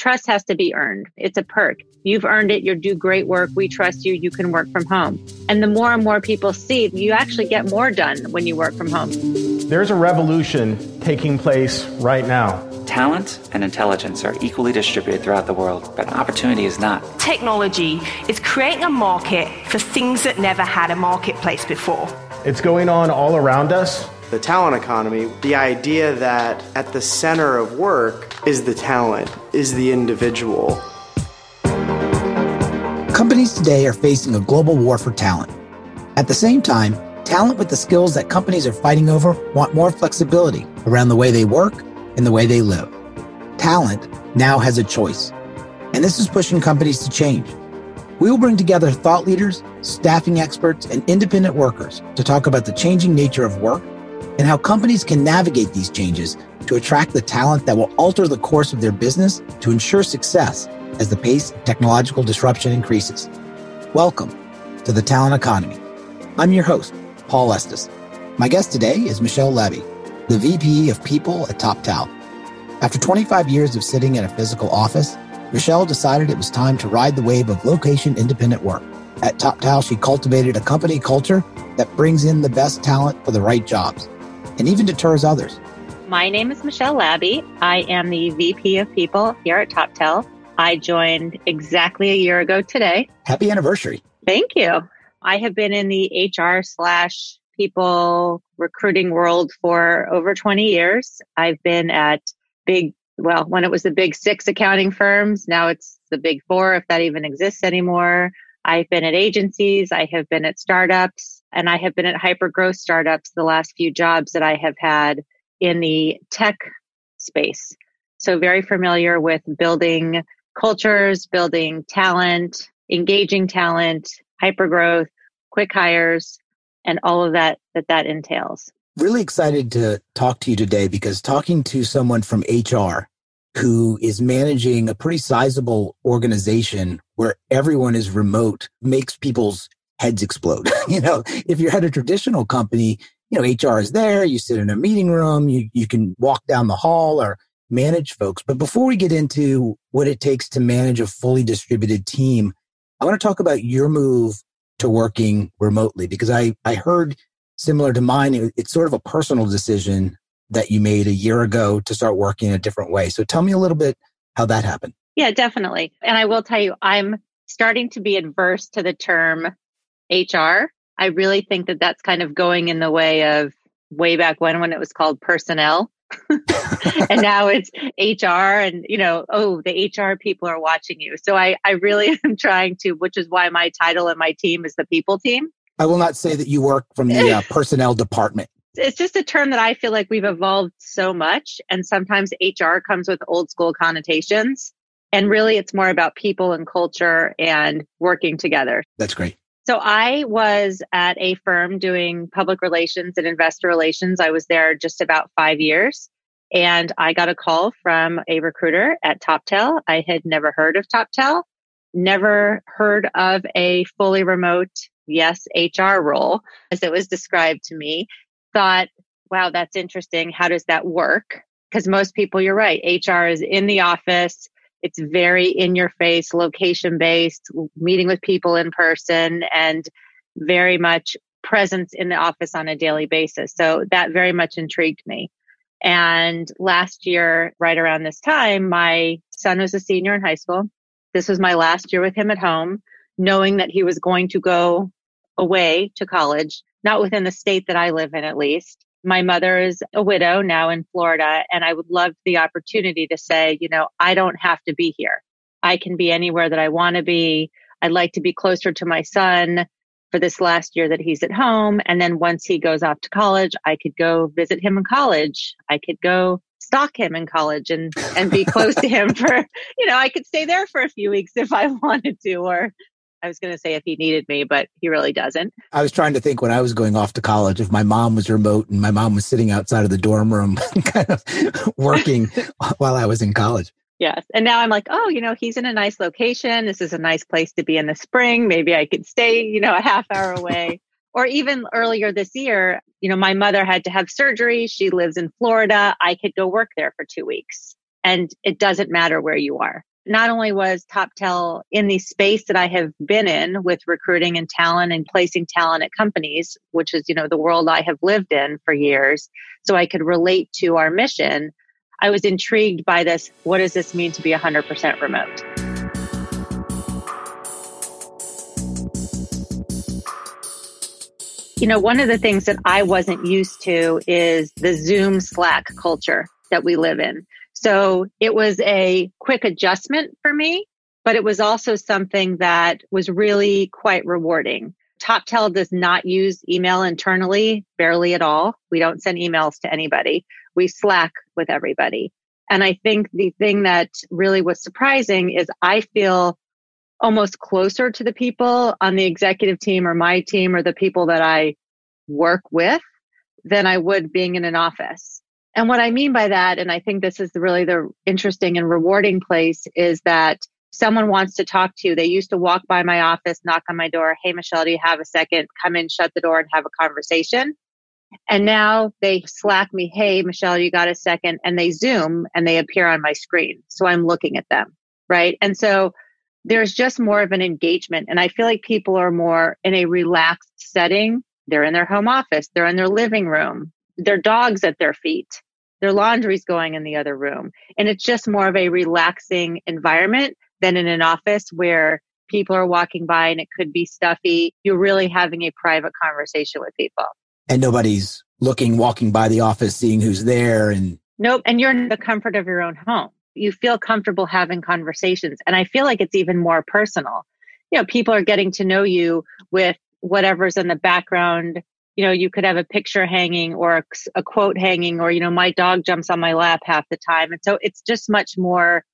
trust has to be earned. It's a perk. You've earned it. You do great work. We trust you. You can work from home. And the more and more people see, you actually get more done when you work from home. There's a revolution taking place right now. Talent and intelligence are equally distributed throughout the world, but opportunity is not. Technology is creating a market for things that never had a marketplace before. It's going on all around us. The talent economy, the idea that at the center of work is the talent, is the individual. Companies today are facing a global war for talent. At the same time, talent with the skills that companies are fighting over want more flexibility around the way they work and the way they live. Talent now has a choice, and this is pushing companies to change. We will bring together thought leaders, staffing experts, and independent workers to talk about the changing nature of work and how companies can navigate these changes to attract the talent that will alter the course of their business to ensure success as the pace of technological disruption increases. Welcome to the Talent Economy. I'm your host, Paul Estes. My guest today is Michelle Labbe, the VP of People at TopTal. After 25 years of sitting in a physical office, Michelle decided it was time to ride the wave of location independent work. At TopTal, she cultivated a company culture that brings in the best talent for the right jobs and even deters others. My name is Michelle Labbe. I am the VP of People here at TopTal. I joined exactly a year ago today. Happy anniversary. Thank you. I have been in the HR slash people recruiting world for over 20 years. I've been at big, well, when it was the big six accounting firms, now it's the big four, if that even exists anymore. I've been at agencies, I have been at startups, and I have been at hyper growth startups the last few jobs that I have had in the tech space. So, very familiar with building cultures, building talent, engaging talent, hyper growth, quick hires, and all of that that that entails. Really excited to talk to you today because talking to someone from HR who is managing a pretty sizable organization where everyone is remote makes people's heads explode. you know, if you're at a traditional company, you know, HR is there, you sit in a meeting room, you, you can walk down the hall or manage folks. But before we get into what it takes to manage a fully distributed team, I want to talk about your move to working remotely because I, I heard similar to mine, it, it's sort of a personal decision that you made a year ago to start working in a different way. So tell me a little bit how that happened. Yeah, definitely. And I will tell you, I'm starting to be adverse to the term HR. I really think that that's kind of going in the way of way back when, when it was called personnel. and now it's HR and you know, oh, the HR people are watching you. So I, I really am trying to, which is why my title and my team is the people team. I will not say that you work from the uh, personnel department. It's just a term that I feel like we've evolved so much. And sometimes HR comes with old school connotations. And really, it's more about people and culture and working together. That's great. So I was at a firm doing public relations and investor relations. I was there just about five years. And I got a call from a recruiter at TopTal. I had never heard of TopTal, never heard of a fully remote, yes, HR role as it was described to me. Thought, wow, that's interesting. How does that work? Because most people, you're right, HR is in the office it's very in your face, location based, meeting with people in person, and very much presence in the office on a daily basis. So that very much intrigued me. And last year, right around this time, my son was a senior in high school. This was my last year with him at home, knowing that he was going to go away to college, not within the state that I live in, at least. My mother is a widow now in Florida, and I would love the opportunity to say, you know, I don't have to be here. I can be anywhere that I want to be. I'd like to be closer to my son for this last year that he's at home. And then once he goes off to college, I could go visit him in college. I could go stalk him in college and, and be close to him for, you know, I could stay there for a few weeks if I wanted to, or I was going to say if he needed me, but he really doesn't. I was trying to think when I was going off to college, if my mom was remote and my mom was sitting outside of the dorm room, kind of working while I was in college. Yes. And now I'm like, oh, you know, he's in a nice location. This is a nice place to be in the spring. Maybe I could stay, you know, a half hour away. or even earlier this year, you know, my mother had to have surgery. She lives in Florida. I could go work there for two weeks. And it doesn't matter where you are. Not only was TopTal in the space that I have been in with recruiting and talent and placing talent at companies, which is, you know, the world I have lived in for years, so I could relate to our mission. I was intrigued by this. What does this mean to be 100% remote? You know, one of the things that I wasn't used to is the Zoom Slack culture that we live in. So it was a quick adjustment for me, but it was also something that was really quite rewarding. TopTal does not use email internally, barely at all. We don't send emails to anybody. We Slack with everybody. And I think the thing that really was surprising is I feel almost closer to the people on the executive team or my team or the people that I work with than I would being in an office. And what I mean by that, and I think this is really the interesting and rewarding place, is that someone wants to talk to you. They used to walk by my office, knock on my door. Hey, Michelle, do you have a second? Come in, shut the door, and have a conversation. And now they slack me, Hey, Michelle, you got a second? And they zoom and they appear on my screen. So I'm looking at them. Right. And so there's just more of an engagement. And I feel like people are more in a relaxed setting. They're in their home office, they're in their living room, their dogs at their feet, their laundry's going in the other room. And it's just more of a relaxing environment than in an office where people are walking by and it could be stuffy. You're really having a private conversation with people. And nobody's looking, walking by the office, seeing who's there. And nope. And you're in the comfort of your own home you feel comfortable having conversations. And I feel like it's even more personal. You know, people are getting to know you with whatever's in the background. You know, you could have a picture hanging or a, a quote hanging, or, you know, my dog jumps on my lap half the time. And so it's just much more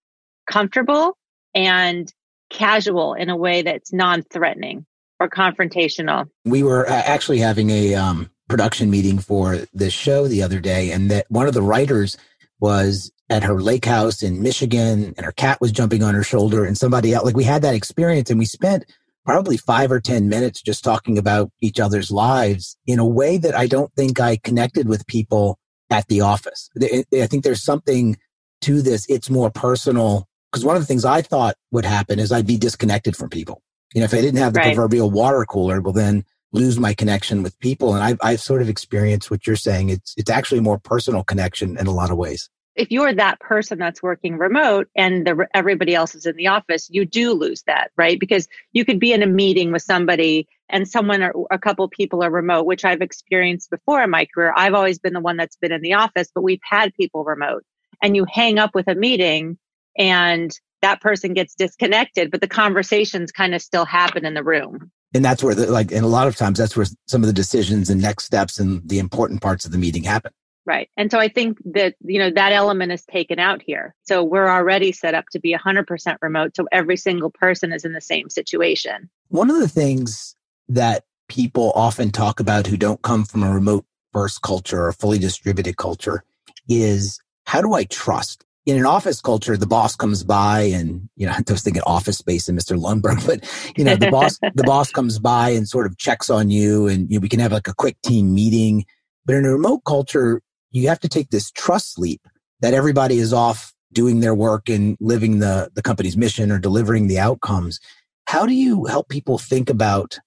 comfortable and casual in a way that's non threatening or confrontational. We were actually having a um, production meeting for this show the other day, and that one of the writers was at her lake house in Michigan and her cat was jumping on her shoulder and somebody else. Like we had that experience and we spent probably five or 10 minutes just talking about each other's lives in a way that I don't think I connected with people at the office. I think there's something to this. It's more personal because one of the things I thought would happen is I'd be disconnected from people. You know, if I didn't have the right. proverbial water cooler, well, then lose my connection with people. And I've, I've sort of experienced what you're saying. It's, it's actually a more personal connection in a lot of ways if you're that person that's working remote and the, everybody else is in the office, you do lose that, right? Because you could be in a meeting with somebody and someone or a couple people are remote, which I've experienced before in my career. I've always been the one that's been in the office, but we've had people remote and you hang up with a meeting and that person gets disconnected, but the conversations kind of still happen in the room. And that's where the, like, and a lot of times that's where some of the decisions and next steps and the important parts of the meeting happen. Right. And so I think that, you know, that element is taken out here. So we're already set up to be 100% remote. So every single person is in the same situation. One of the things that people often talk about who don't come from a remote first culture or fully distributed culture is how do I trust? In an office culture, the boss comes by and, you know, I was thinking office space and Mr. Lumbergh, but, you know, the boss, the boss comes by and sort of checks on you and you know, we can have like a quick team meeting. But in a remote culture, you have to take this trust leap that everybody is off doing their work and living the, the company's mission or delivering the outcomes. How do you help people think about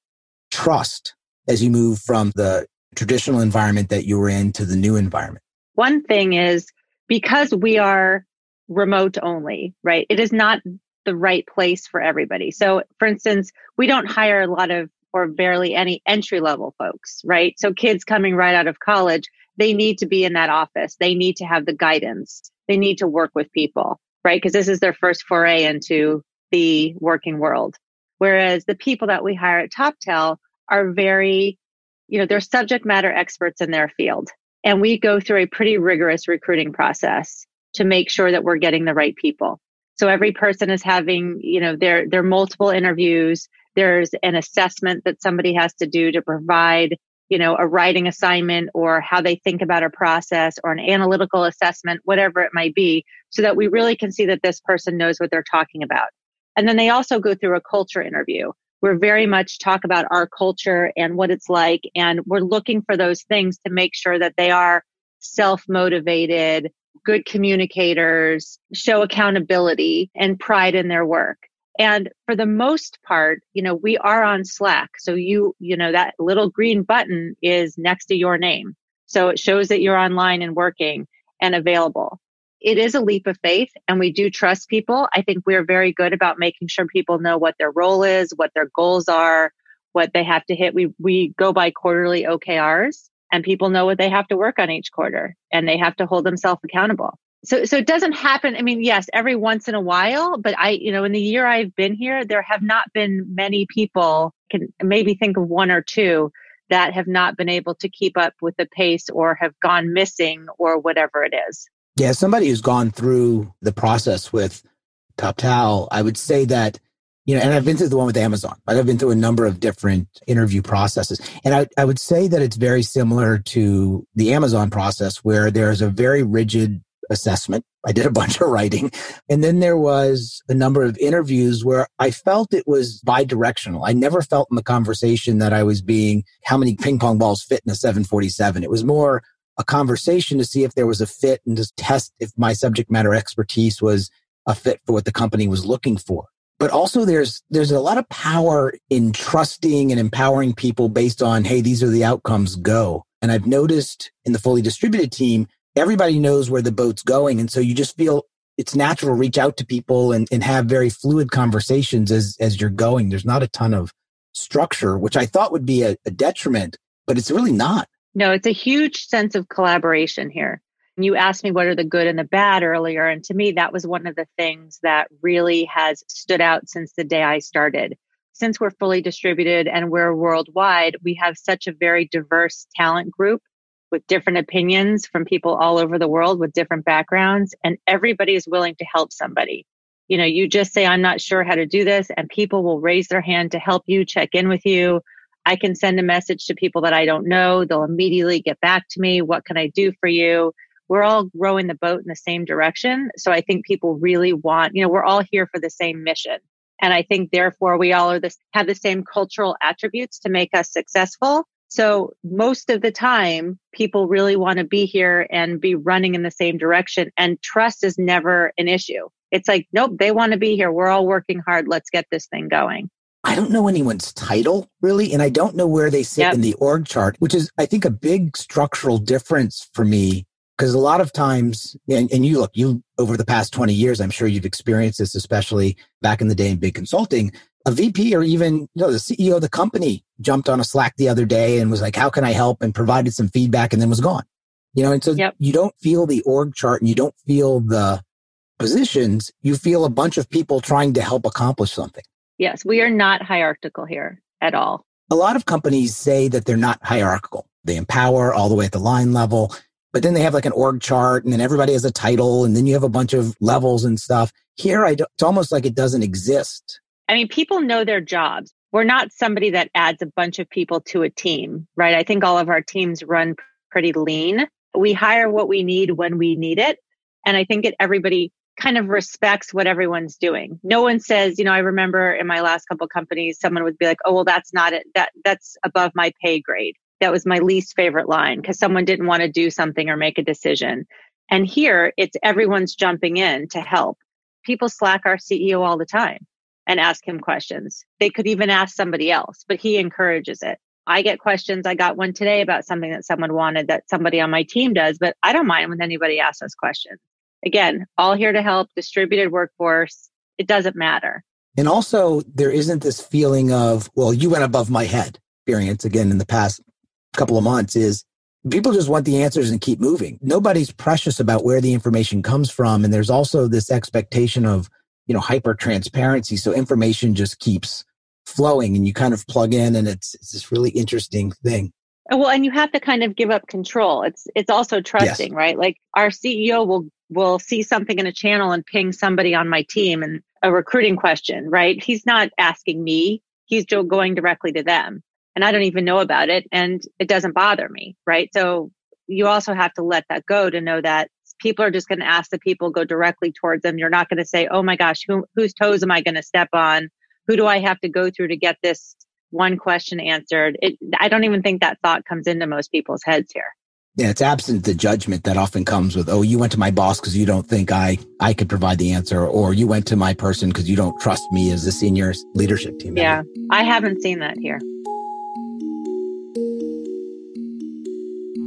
trust as you move from the traditional environment that you were in to the new environment? One thing is because we are remote only, right? It is not the right place for everybody. So, for instance, we don't hire a lot of or barely any entry level folks, right? So, kids coming right out of college, they need to be in that office. They need to have the guidance. They need to work with people, right? Because this is their first foray into the working world. Whereas the people that we hire at TopTal are very, you know, they're subject matter experts in their field. And we go through a pretty rigorous recruiting process to make sure that we're getting the right people. So every person is having, you know, their, their multiple interviews. There's an assessment that somebody has to do to provide you know, a writing assignment or how they think about a process or an analytical assessment, whatever it might be, so that we really can see that this person knows what they're talking about. And then they also go through a culture interview. We're very much talk about our culture and what it's like. And we're looking for those things to make sure that they are self motivated, good communicators, show accountability and pride in their work. And for the most part, you know, we are on Slack. So you, you know, that little green button is next to your name. So it shows that you're online and working and available. It is a leap of faith and we do trust people. I think we're very good about making sure people know what their role is, what their goals are, what they have to hit. We, we go by quarterly OKRs and people know what they have to work on each quarter and they have to hold themselves accountable so so it doesn't happen i mean yes every once in a while but i you know in the year i've been here there have not been many people can maybe think of one or two that have not been able to keep up with the pace or have gone missing or whatever it is yeah somebody who's gone through the process with TopTal i would say that you know, and I've been through the one with Amazon. but I've been through a number of different interview processes. And I, I would say that it's very similar to the Amazon process where there's a very rigid assessment. I did a bunch of writing. And then there was a number of interviews where I felt it was bi-directional. I never felt in the conversation that I was being how many ping pong balls fit in a 747. It was more a conversation to see if there was a fit and to test if my subject matter expertise was a fit for what the company was looking for but also there's there's a lot of power in trusting and empowering people based on hey these are the outcomes go and i've noticed in the fully distributed team everybody knows where the boat's going and so you just feel it's natural reach out to people and, and have very fluid conversations as as you're going there's not a ton of structure which i thought would be a, a detriment but it's really not no it's a huge sense of collaboration here you asked me what are the good and the bad earlier. And to me, that was one of the things that really has stood out since the day I started. Since we're fully distributed and we're worldwide, we have such a very diverse talent group with different opinions from people all over the world with different backgrounds. And everybody is willing to help somebody. You know, you just say, I'm not sure how to do this, and people will raise their hand to help you, check in with you. I can send a message to people that I don't know. They'll immediately get back to me. What can I do for you? we're all rowing the boat in the same direction. So I think people really want, you know, we're all here for the same mission. And I think therefore we all are this, have the same cultural attributes to make us successful. So most of the time, people really want to be here and be running in the same direction. And trust is never an issue. It's like, nope, they want to be here. We're all working hard. Let's get this thing going. I don't know anyone's title really, and I don't know where they sit yep. in the org chart, which is, I think, a big structural difference for me because a lot of times and, and, you look you over the past 20 years i'm sure you've experienced this especially back in the day in big consulting a vp or even you know the ceo of the company jumped on a slack the other day and was like how can i help and provided some feedback and then was gone you know and so yep. you don't feel the org chart and you don't feel the positions you feel a bunch of people trying to help accomplish something yes we are not hierarchical here at all a lot of companies say that they're not hierarchical they empower all the way at the line level but then they have like an org chart and then everybody has a title and then you have a bunch of levels and stuff. Here, I it's almost like it doesn't exist. I mean, people know their jobs. We're not somebody that adds a bunch of people to a team, right? I think all of our teams run pretty lean. We hire what we need when we need it. And I think that everybody kind of respects what everyone's doing. No one says, you know, I remember in my last couple companies, someone would be like, oh, well, that's not it. That, that's above my pay grade that was my least favorite line because someone didn't want to do something or make a decision. And here it's everyone's jumping in to help. People slack our CEO all the time and ask him questions. They could even ask somebody else, but he encourages it. I get questions. I got one today about something that someone wanted that somebody on my team does, but I don't mind when anybody asks us questions. Again, all here to help, distributed workforce. It doesn't matter. And also, there isn't this feeling of, well, you went above my head experience again in the past couple of months is people just want the answers and keep moving. Nobody's precious about where the information comes from. And there's also this expectation of, you know, hyper transparency. So information just keeps flowing and you kind of plug in and it's, it's this really interesting thing. Well, and you have to kind of give up control. It's, it's also trusting, yes. right? Like our CEO will, will see something in a channel and ping somebody on my team and a recruiting question, right? He's not asking me. He's going directly to them and I don't even know about it and it doesn't bother me, right? So you also have to let that go to know that people are just going to ask the people go directly towards them. You're not going to say, "Oh my gosh, who, whose toes am I going to step on? Who do I have to go through to get this one question answered?" It, I don't even think that thought comes into most people's heads here. Yeah, it's absent the judgment that often comes with, oh, you went to my boss because you don't think I I could provide the answer, or you went to my person because you don't trust me as a senior leadership team. Yeah, I haven't seen that here.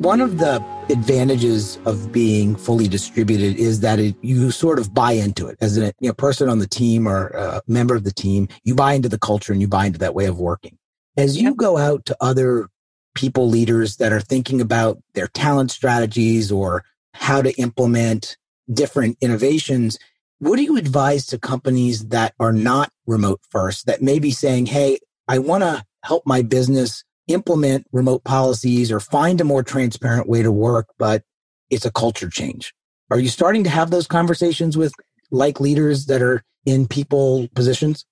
One of the advantages of being fully distributed is that it, you sort of buy into it as a you know, person on the team or a member of the team. You buy into the culture and you buy into that way of working. As you go out to other people leaders that are thinking about their talent strategies or how to implement different innovations, what do you advise to companies that are not remote first that may be saying, Hey, I want to help my business implement remote policies or find a more transparent way to work, but it's a culture change. Are you starting to have those conversations with like leaders that are in people positions?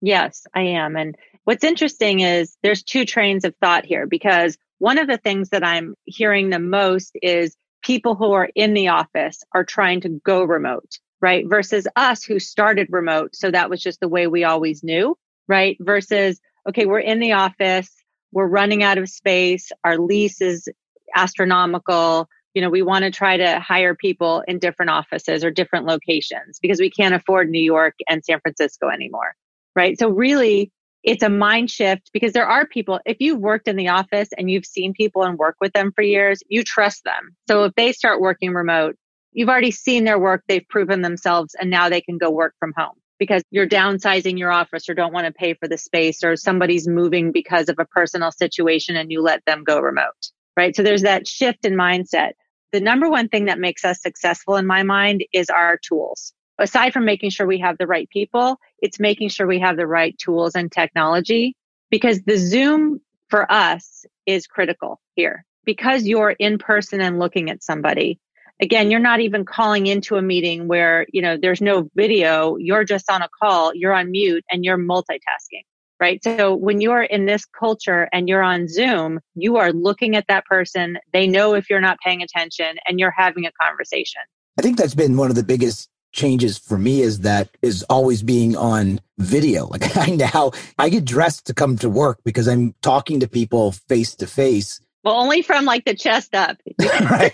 Yes, I am. And what's interesting is there's two trains of thought here because one of the things that I'm hearing the most is people who are in the office are trying to go remote, right? Versus us who started remote. So that was just the way we always knew, right? Versus, okay, we're in the office we're running out of space. Our lease is astronomical. You know, we want to try to hire people in different offices or different locations because we can't afford New York and San Francisco anymore. Right. So really it's a mind shift because there are people, if you've worked in the office and you've seen people and worked with them for years, you trust them. So if they start working remote, you've already seen their work, they've proven themselves, and now they can go work from home because you're downsizing your office or don't want to pay for the space or somebody's moving because of a personal situation and you let them go remote, right? So there's that shift in mindset. The number one thing that makes us successful in my mind is our tools. Aside from making sure we have the right people, it's making sure we have the right tools and technology because the Zoom for us is critical here because you're in person and looking at somebody again you're not even calling into a meeting where you know there's no video. You're just on a call. You're on mute and you're multitasking right? So when you're in this culture and you're on zoom you are looking at that person. They know if you're not paying attention and you're having a conversation. I think that's been one of the biggest changes for me is that is always being on video. Like i now i get dressed to come to work because i'm talking to people face to face well, only from like the chest up. right.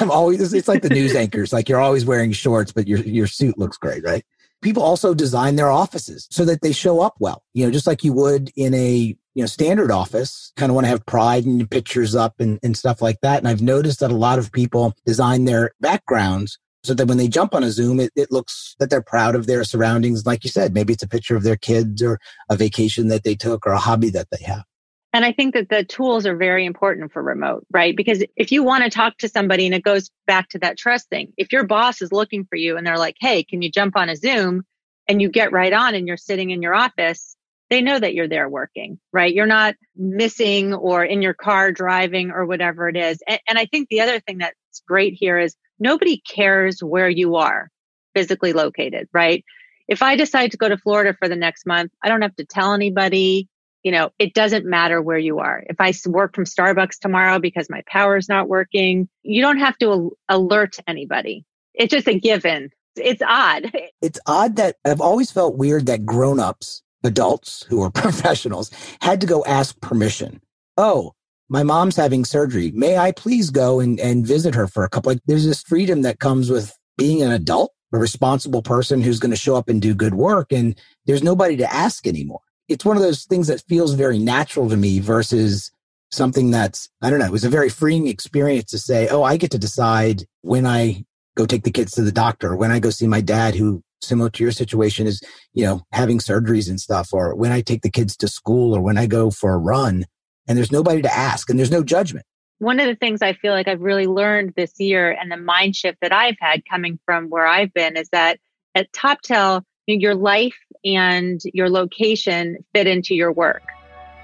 I'm always, it's like the news anchors. Like you're always wearing shorts, but your, your suit looks great, right? People also design their offices so that they show up well, you know, just like you would in a, you know, standard office, kind of want to have pride and pictures up and, and stuff like that. And I've noticed that a lot of people design their backgrounds so that when they jump on a Zoom, it, it looks that they're proud of their surroundings. Like you said, maybe it's a picture of their kids or a vacation that they took or a hobby that they have. And I think that the tools are very important for remote, right? Because if you want to talk to somebody and it goes back to that trust thing, if your boss is looking for you and they're like, Hey, can you jump on a Zoom? And you get right on and you're sitting in your office, they know that you're there working, right? You're not missing or in your car driving or whatever it is. And, and I think the other thing that's great here is nobody cares where you are physically located, right? If I decide to go to Florida for the next month, I don't have to tell anybody you know, it doesn't matter where you are. If I work from Starbucks tomorrow because my power is not working, you don't have to alert anybody. It's just a given. It's odd. It's odd that I've always felt weird that grown-ups, adults who are professionals, had to go ask permission. Oh, my mom's having surgery. May I please go and, and visit her for a couple? Like, there's this freedom that comes with being an adult, a responsible person who's going to show up and do good work. And there's nobody to ask anymore it's one of those things that feels very natural to me versus something that's, I don't know, it was a very freeing experience to say, oh, I get to decide when I go take the kids to the doctor, when I go see my dad, who similar to your situation is, you know, having surgeries and stuff, or when I take the kids to school or when I go for a run and there's nobody to ask and there's no judgment. One of the things I feel like I've really learned this year and the mind shift that I've had coming from where I've been is that at TopTal, your life and your location fit into your work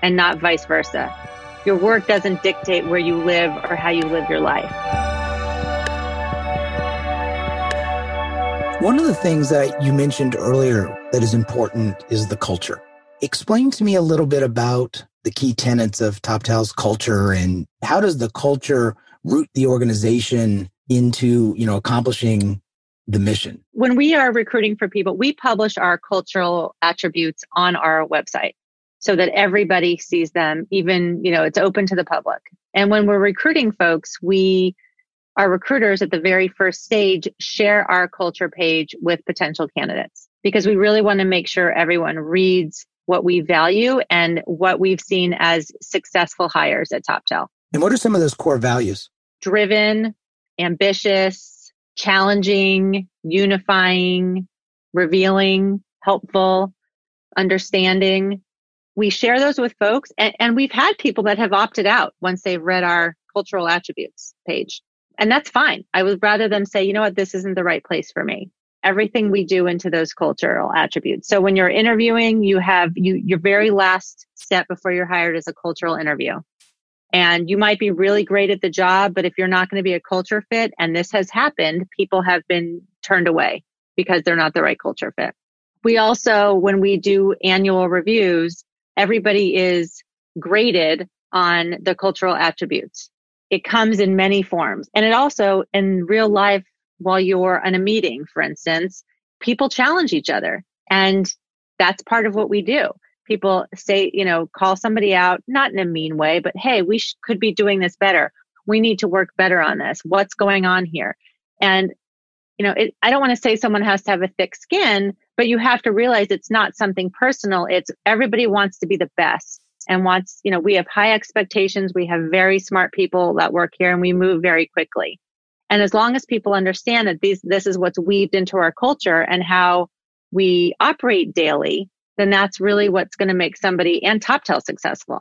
and not vice versa. Your work doesn't dictate where you live or how you live your life. One of the things that you mentioned earlier that is important is the culture. Explain to me a little bit about the key tenets of TopTal's culture and how does the culture root the organization into, you know, accomplishing the mission? When we are recruiting for people, we publish our cultural attributes on our website so that everybody sees them, even, you know, it's open to the public. And when we're recruiting folks, we, our recruiters at the very first stage share our culture page with potential candidates because we really want to make sure everyone reads what we value and what we've seen as successful hires at TopTal. And what are some of those core values? Driven, ambitious, challenging, unifying, revealing, helpful, understanding. We share those with folks and, and we've had people that have opted out once they've read our cultural attributes page. And that's fine. I would rather them say, you know what, this isn't the right place for me. Everything we do into those cultural attributes. So when you're interviewing, you have you your very last step before you're hired is a cultural interview. And you might be really great at the job, but if you're not going to be a culture fit, and this has happened, people have been turned away because they're not the right culture fit. We also, when we do annual reviews, everybody is graded on the cultural attributes. It comes in many forms. And it also, in real life, while you're in a meeting, for instance, people challenge each other. And that's part of what we do people say, you know, call somebody out, not in a mean way, but hey, we sh- could be doing this better. We need to work better on this. What's going on here? And, you know, it, I don't want to say someone has to have a thick skin, but you have to realize it's not something personal. It's everybody wants to be the best and wants, you know, we have high expectations. We have very smart people that work here and we move very quickly. And as long as people understand that these, this is what's weaved into our culture and how we operate daily, then that's really what's going to make somebody and TopTal successful.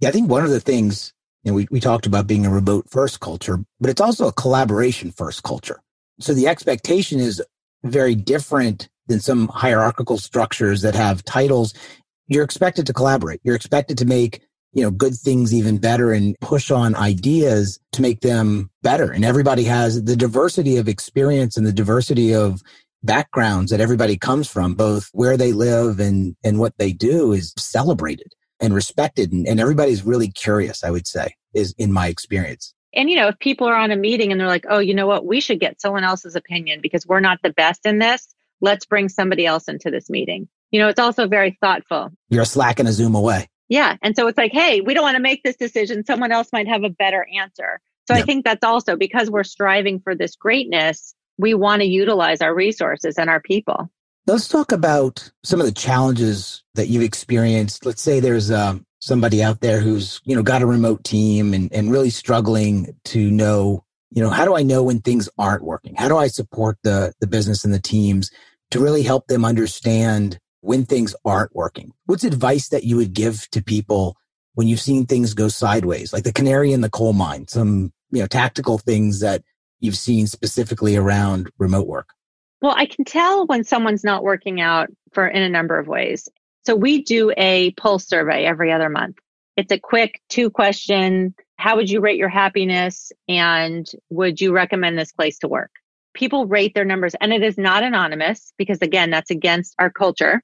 Yeah, I think one of the things, you know, we, we talked about being a remote first culture, but it's also a collaboration first culture. So the expectation is very different than some hierarchical structures that have titles. You're expected to collaborate. You're expected to make, you know, good things even better and push on ideas to make them better. And everybody has the diversity of experience and the diversity of backgrounds that everybody comes from, both where they live and, and what they do is celebrated and respected. And, and everybody's really curious, I would say, is in my experience. And, you know, if people are on a meeting and they're like, oh, you know what, we should get someone else's opinion because we're not the best in this, let's bring somebody else into this meeting. You know, it's also very thoughtful. You're a Slack and a Zoom away. Yeah. And so it's like, hey, we don't want to make this decision. Someone else might have a better answer. So yep. I think that's also because we're striving for this greatness, we want to utilize our resources and our people. Let's talk about some of the challenges that you've experienced. Let's say there's um, somebody out there who's, you know, got a remote team and, and really struggling to know, you know, how do I know when things aren't working? How do I support the, the business and the teams to really help them understand when things aren't working? What's advice that you would give to people when you've seen things go sideways, like the canary in the coal mine, some, you know, tactical things that you've seen specifically around remote work? Well, I can tell when someone's not working out for in a number of ways. So we do a pulse survey every other month. It's a quick two question. How would you rate your happiness? And would you recommend this place to work? People rate their numbers and it is not anonymous because again, that's against our culture.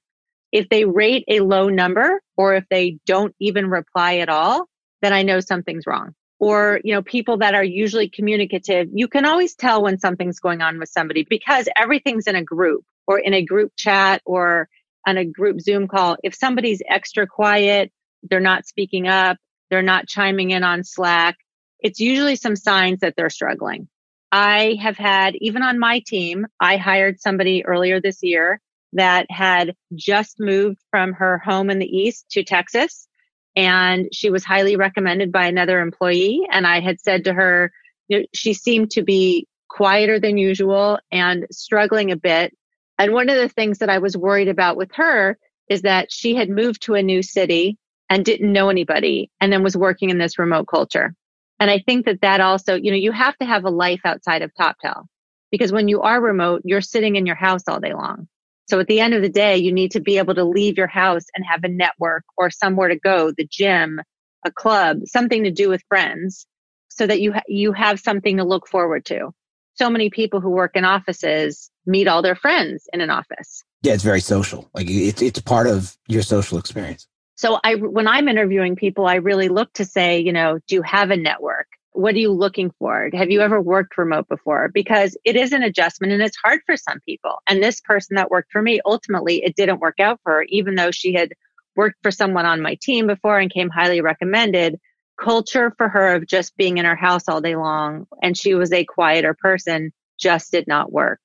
If they rate a low number or if they don't even reply at all, then I know something's wrong or you know people that are usually communicative you can always tell when something's going on with somebody because everything's in a group or in a group chat or on a group zoom call. If somebody's extra quiet they're not speaking up they're not chiming in on slack it's usually some signs that they're struggling. I have had even on my team i hired somebody earlier this year that had just moved from her home in the east to texas and she was highly recommended by another employee. And I had said to her, you know, she seemed to be quieter than usual and struggling a bit. And one of the things that I was worried about with her is that she had moved to a new city and didn't know anybody and then was working in this remote culture. And I think that that also, you know, you have to have a life outside of TopTal because when you are remote, you're sitting in your house all day long. So at the end of the day, you need to be able to leave your house and have a network or somewhere to go, the gym, a club, something to do with friends so that you, ha- you have something to look forward to. So many people who work in offices meet all their friends in an office. Yeah, it's very social. Like it's, it's part of your social experience. So I, when I'm interviewing people, I really look to say, you know, do you have a network? What are you looking for? Have you ever worked remote before? Because it is an adjustment and it's hard for some people. And this person that worked for me, ultimately, it didn't work out for her, even though she had worked for someone on my team before and came highly recommended. culture for her of just being in her house all day long and she was a quieter person just did not work.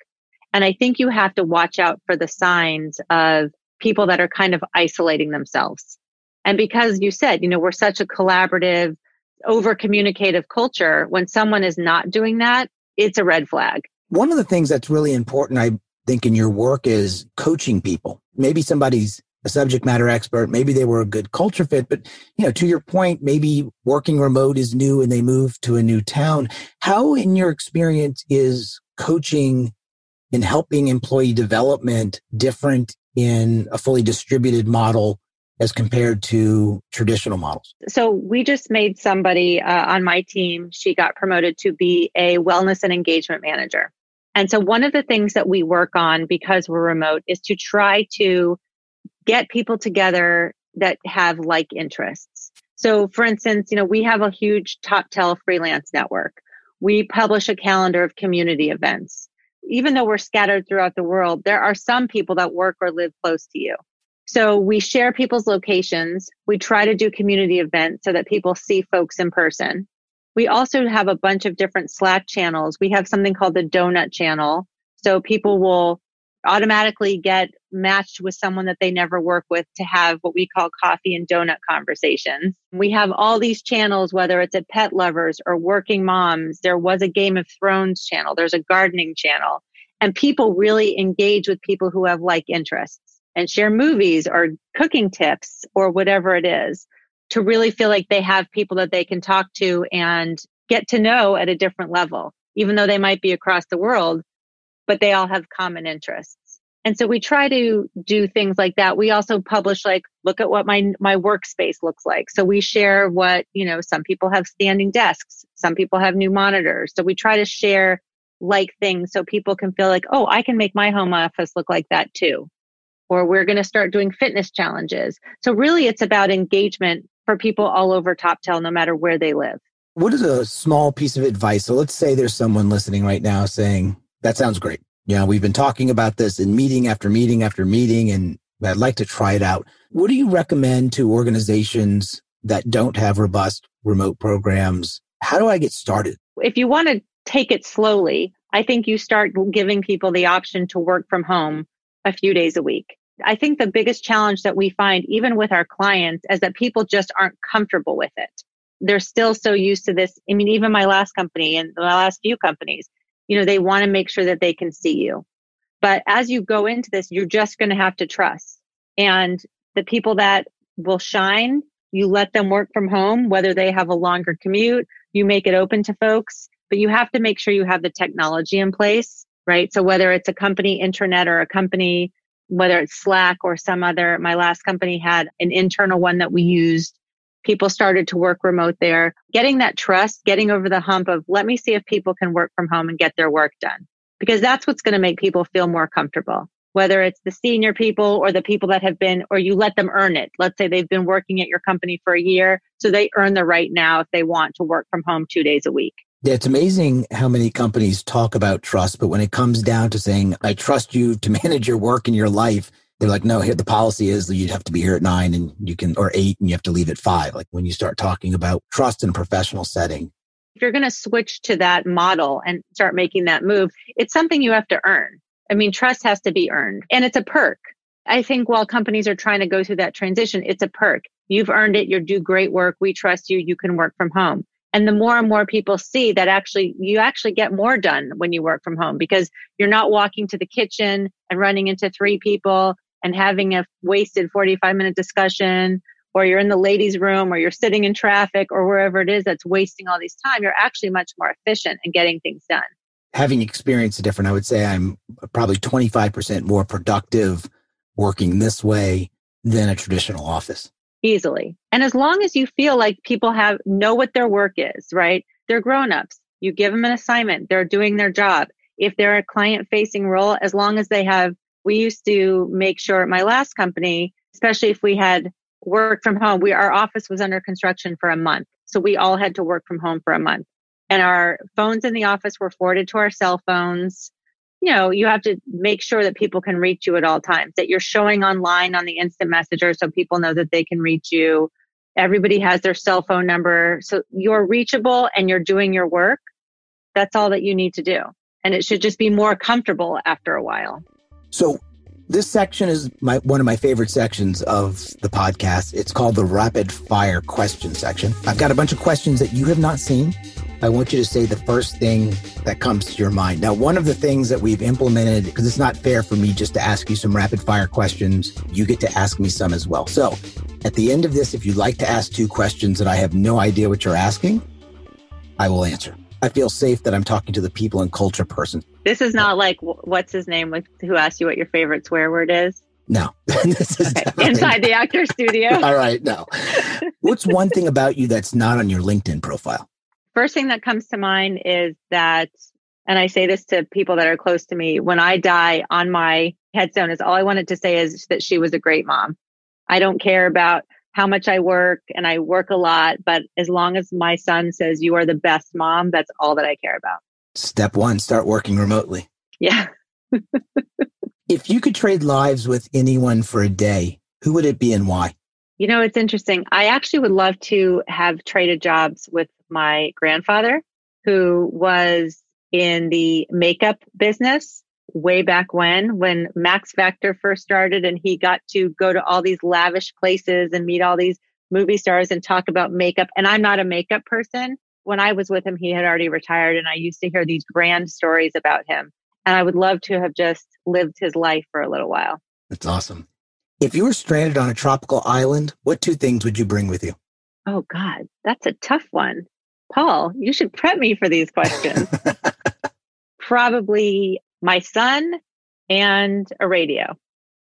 And I think you have to watch out for the signs of people that are kind of isolating themselves. And because you said, you know, we're such a collaborative, over communicative culture, when someone is not doing that, it's a red flag. One of the things that's really important, I think, in your work is coaching people. Maybe somebody's a subject matter expert. Maybe they were a good culture fit, but you know, to your point, maybe working remote is new and they move to a new town. How, in your experience, is coaching and helping employee development different in a fully distributed model as compared to traditional models? So we just made somebody uh, on my team, she got promoted to be a wellness and engagement manager. And so one of the things that we work on because we're remote is to try to get people together that have like interests. So for instance, you know, we have a huge TopTal freelance network. We publish a calendar of community events. Even though we're scattered throughout the world, there are some people that work or live close to you. So we share people's locations. We try to do community events so that people see folks in person. We also have a bunch of different Slack channels. We have something called the donut channel. So people will automatically get matched with someone that they never work with to have what we call coffee and donut conversations. We have all these channels, whether it's at pet lovers or working moms. There was a Game of Thrones channel. There's a gardening channel and people really engage with people who have like interests and share movies or cooking tips or whatever it is to really feel like they have people that they can talk to and get to know at a different level, even though they might be across the world but they all have common interests. And so we try to do things like that. We also publish like, look at what my, my workspace looks like. So we share what, you know, some people have standing desks. Some people have new monitors. So we try to share like things so people can feel like, oh, I can make my home office look like that too. Or we're going to start doing fitness challenges. So really it's about engagement for people all over TopTal, no matter where they live. What is a small piece of advice? So let's say there's someone listening right now saying, that sounds great. Yeah, we've been talking about this in meeting after meeting after meeting, and I'd like to try it out. What do you recommend to organizations that don't have robust remote programs? How do I get started? If you want to take it slowly, I think you start giving people the option to work from home a few days a week. I think the biggest challenge that we find, even with our clients, is that people just aren't comfortable with it. They're still so used to this. I mean, even my last company and the last few companies, you know, they want to make sure that they can see you. But as you go into this, you're just going to have to trust. And the people that will shine, you let them work from home, whether they have a longer commute, you make it open to folks, but you have to make sure you have the technology in place, right? So whether it's a company intranet or a company, whether it's Slack or some other, my last company had an internal one that we used people started to work remote there. Getting that trust, getting over the hump of let me see if people can work from home and get their work done. Because that's what's going to make people feel more comfortable. Whether it's the senior people or the people that have been, or you let them earn it. Let's say they've been working at your company for a year. So they earn the right now if they want to work from home two days a week. It's amazing how many companies talk about trust, but when it comes down to saying, I trust you to manage your work and your life, they're like, no, here the policy is that you'd have to be here at nine and you can, or eight and you have to leave at five. Like when you start talking about trust in a professional setting. If you're going to switch to that model and start making that move, it's something you have to earn. I mean, trust has to be earned and it's a perk. I think while companies are trying to go through that transition, it's a perk. You've earned it. You do great work. We trust you. You can work from home. And the more and more people see that actually, you actually get more done when you work from home because you're not walking to the kitchen and running into three people and having a wasted 45 minute discussion or you're in the ladies room or you're sitting in traffic or wherever it is that's wasting all these time you're actually much more efficient in getting things done. Having experienced a different i would say i'm probably 25% more productive working this way than a traditional office easily and as long as you feel like people have know what their work is right they're grown-ups you give them an assignment they're doing their job if they're a client facing role as long as they have we used to make sure my last company, especially if we had work from home, we, our office was under construction for a month. So we all had to work from home for a month. And our phones in the office were forwarded to our cell phones. You know, you have to make sure that people can reach you at all times, that you're showing online on the instant messenger so people know that they can reach you. Everybody has their cell phone number. So you're reachable and you're doing your work. That's all that you need to do. And it should just be more comfortable after a while. So this section is my one of my favorite sections of the podcast. It's called the rapid fire question section. I've got a bunch of questions that you have not seen. I want you to say the first thing that comes to your mind. Now, one of the things that we've implemented, because it's not fair for me just to ask you some rapid fire questions, you get to ask me some as well. So at the end of this, if you'd like to ask two questions that I have no idea what you're asking, I will answer. I feel safe that I'm talking to the people and culture person. This is not like what's his name with who asked you what your favorite swear word is. No, this is Okay. Inside the actor studio. All right, no. What's one thing about you that's not on your LinkedIn profile? First thing that comes to mind is that, and I say this to people that are close to me, when I die on my headstone is all I wanted to say is that she was a great mom. I don't care about how much I work and I work a lot, but as long as my son says you are the best mom, that's all that I care about. Step one, start working remotely. Yeah. If you could trade lives with anyone for a day, who would it be and why? You know, it's interesting. I actually would love to have traded jobs with my grandfather, who was in the makeup business way back when, when Max Factor first started and he got to go to all these lavish places and meet all these movie stars and talk about makeup. And I'm not a makeup person. When I was with him, he had already retired and I used to hear these grand stories about him. And I would love to have just lived his life for a little while. That's awesome. If you were stranded on a tropical island, what two things would you bring with you? Oh, God, that's a tough one. Paul, you should prep me for these questions. Probably my son and a radio.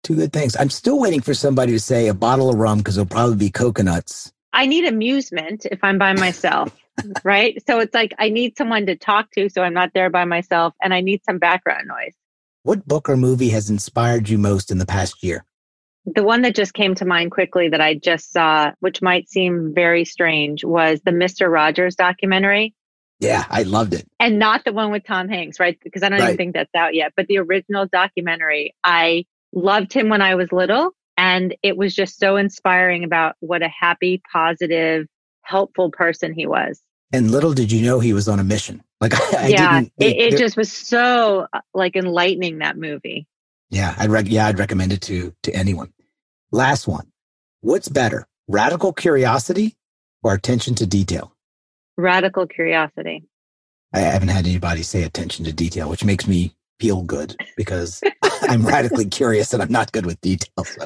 Two good things. I'm still waiting for somebody to say a bottle of rum because it'll probably be coconuts. I need amusement if I'm by myself, right? So it's like I need someone to talk to so I'm not there by myself and I need some background noise. What book or movie has inspired you most in the past year? The one that just came to mind quickly that I just saw, which might seem very strange, was the Mr. Rogers documentary. Yeah, I loved it. and not the one with Tom Hanks, right? Because I don't Right. even think that's out yet. But the original documentary, I loved him when I was little, and it was just so inspiring about what a happy, positive, helpful person he was. And little did you know he was on a mission. Like I, I yeah, didn't. it, it there- just was so uh, like enlightening that movie. Yeah, I'd rec- yeah, I'd recommend it to to anyone. Last one. What's better, radical curiosity or attention to detail? Radical curiosity. I haven't had anybody say attention to detail, which makes me feel good because I'm radically curious and I'm not good with detail. So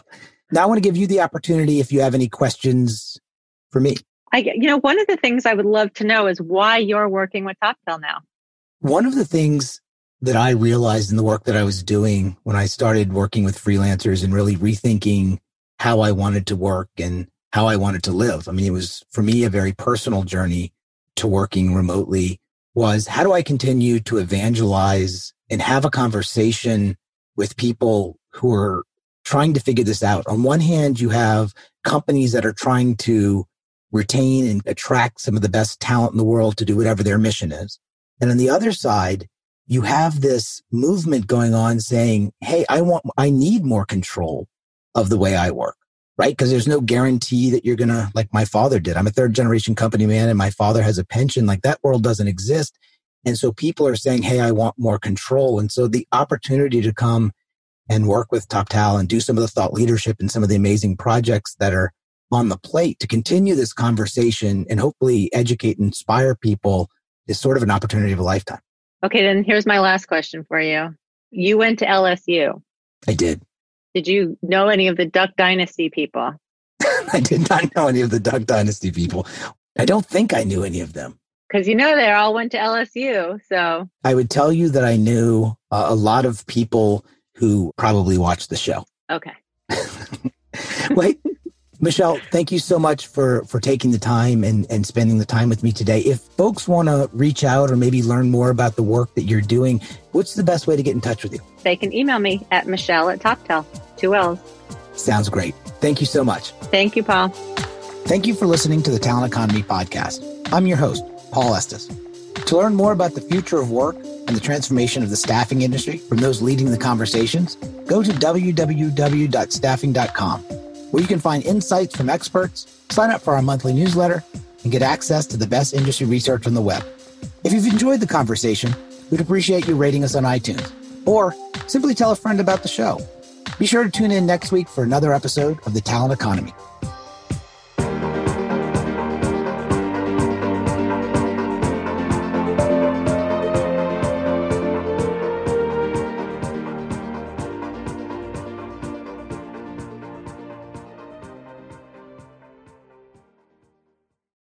now I want to give you the opportunity if you have any questions for me. I, you know, one of the things I would love to know is why you're working with TopTal now. One of the things that I realized in the work that I was doing when I started working with freelancers and really rethinking how I wanted to work and how I wanted to live. I mean, it was for me a very personal journey to working remotely was how do I continue to evangelize and have a conversation with people who are trying to figure this out? On one hand, you have companies that are trying to retain and attract some of the best talent in the world to do whatever their mission is. And on the other side, you have this movement going on saying, Hey, I want, I need more control of the way I work, right? Because there's no guarantee that you're going to, like my father did. I'm a third generation company man and my father has a pension. Like that world doesn't exist. And so people are saying, Hey, I want more control. And so the opportunity to come and work with Top Talent and do some of the thought leadership and some of the amazing projects that are on the plate to continue this conversation and hopefully educate and inspire people is sort of an opportunity of a lifetime. Okay, then here's my last question for you. You went to LSU. I did. Did you know any of the Duck Dynasty people? I did not know any of the Duck Dynasty people. I don't think I knew any of them. Because you know they all went to LSU. So I would tell you that I knew uh, a lot of people who probably watched the show. okay. Wait, Michelle, thank you so much for for taking the time and and spending the time with me today. If folks want to reach out or maybe learn more about the work that you're doing, what's the best way to get in touch with you? They can email me at Michelle at TopTal. Two L's. Sounds great. Thank you so much. Thank you, Paul. Thank you for listening to the Talent Economy Podcast. I'm your host, Paul Estes. To learn more about the future of work and the transformation of the staffing industry from those leading the conversations, go to www.staffing.com. where you can find insights from experts, sign up for our monthly newsletter, and get access to the best industry research on the web. If you've enjoyed the conversation, we'd appreciate you rating us on iTunes or simply tell a friend about the show. Be sure to tune in next week for another episode of The Talent Economy.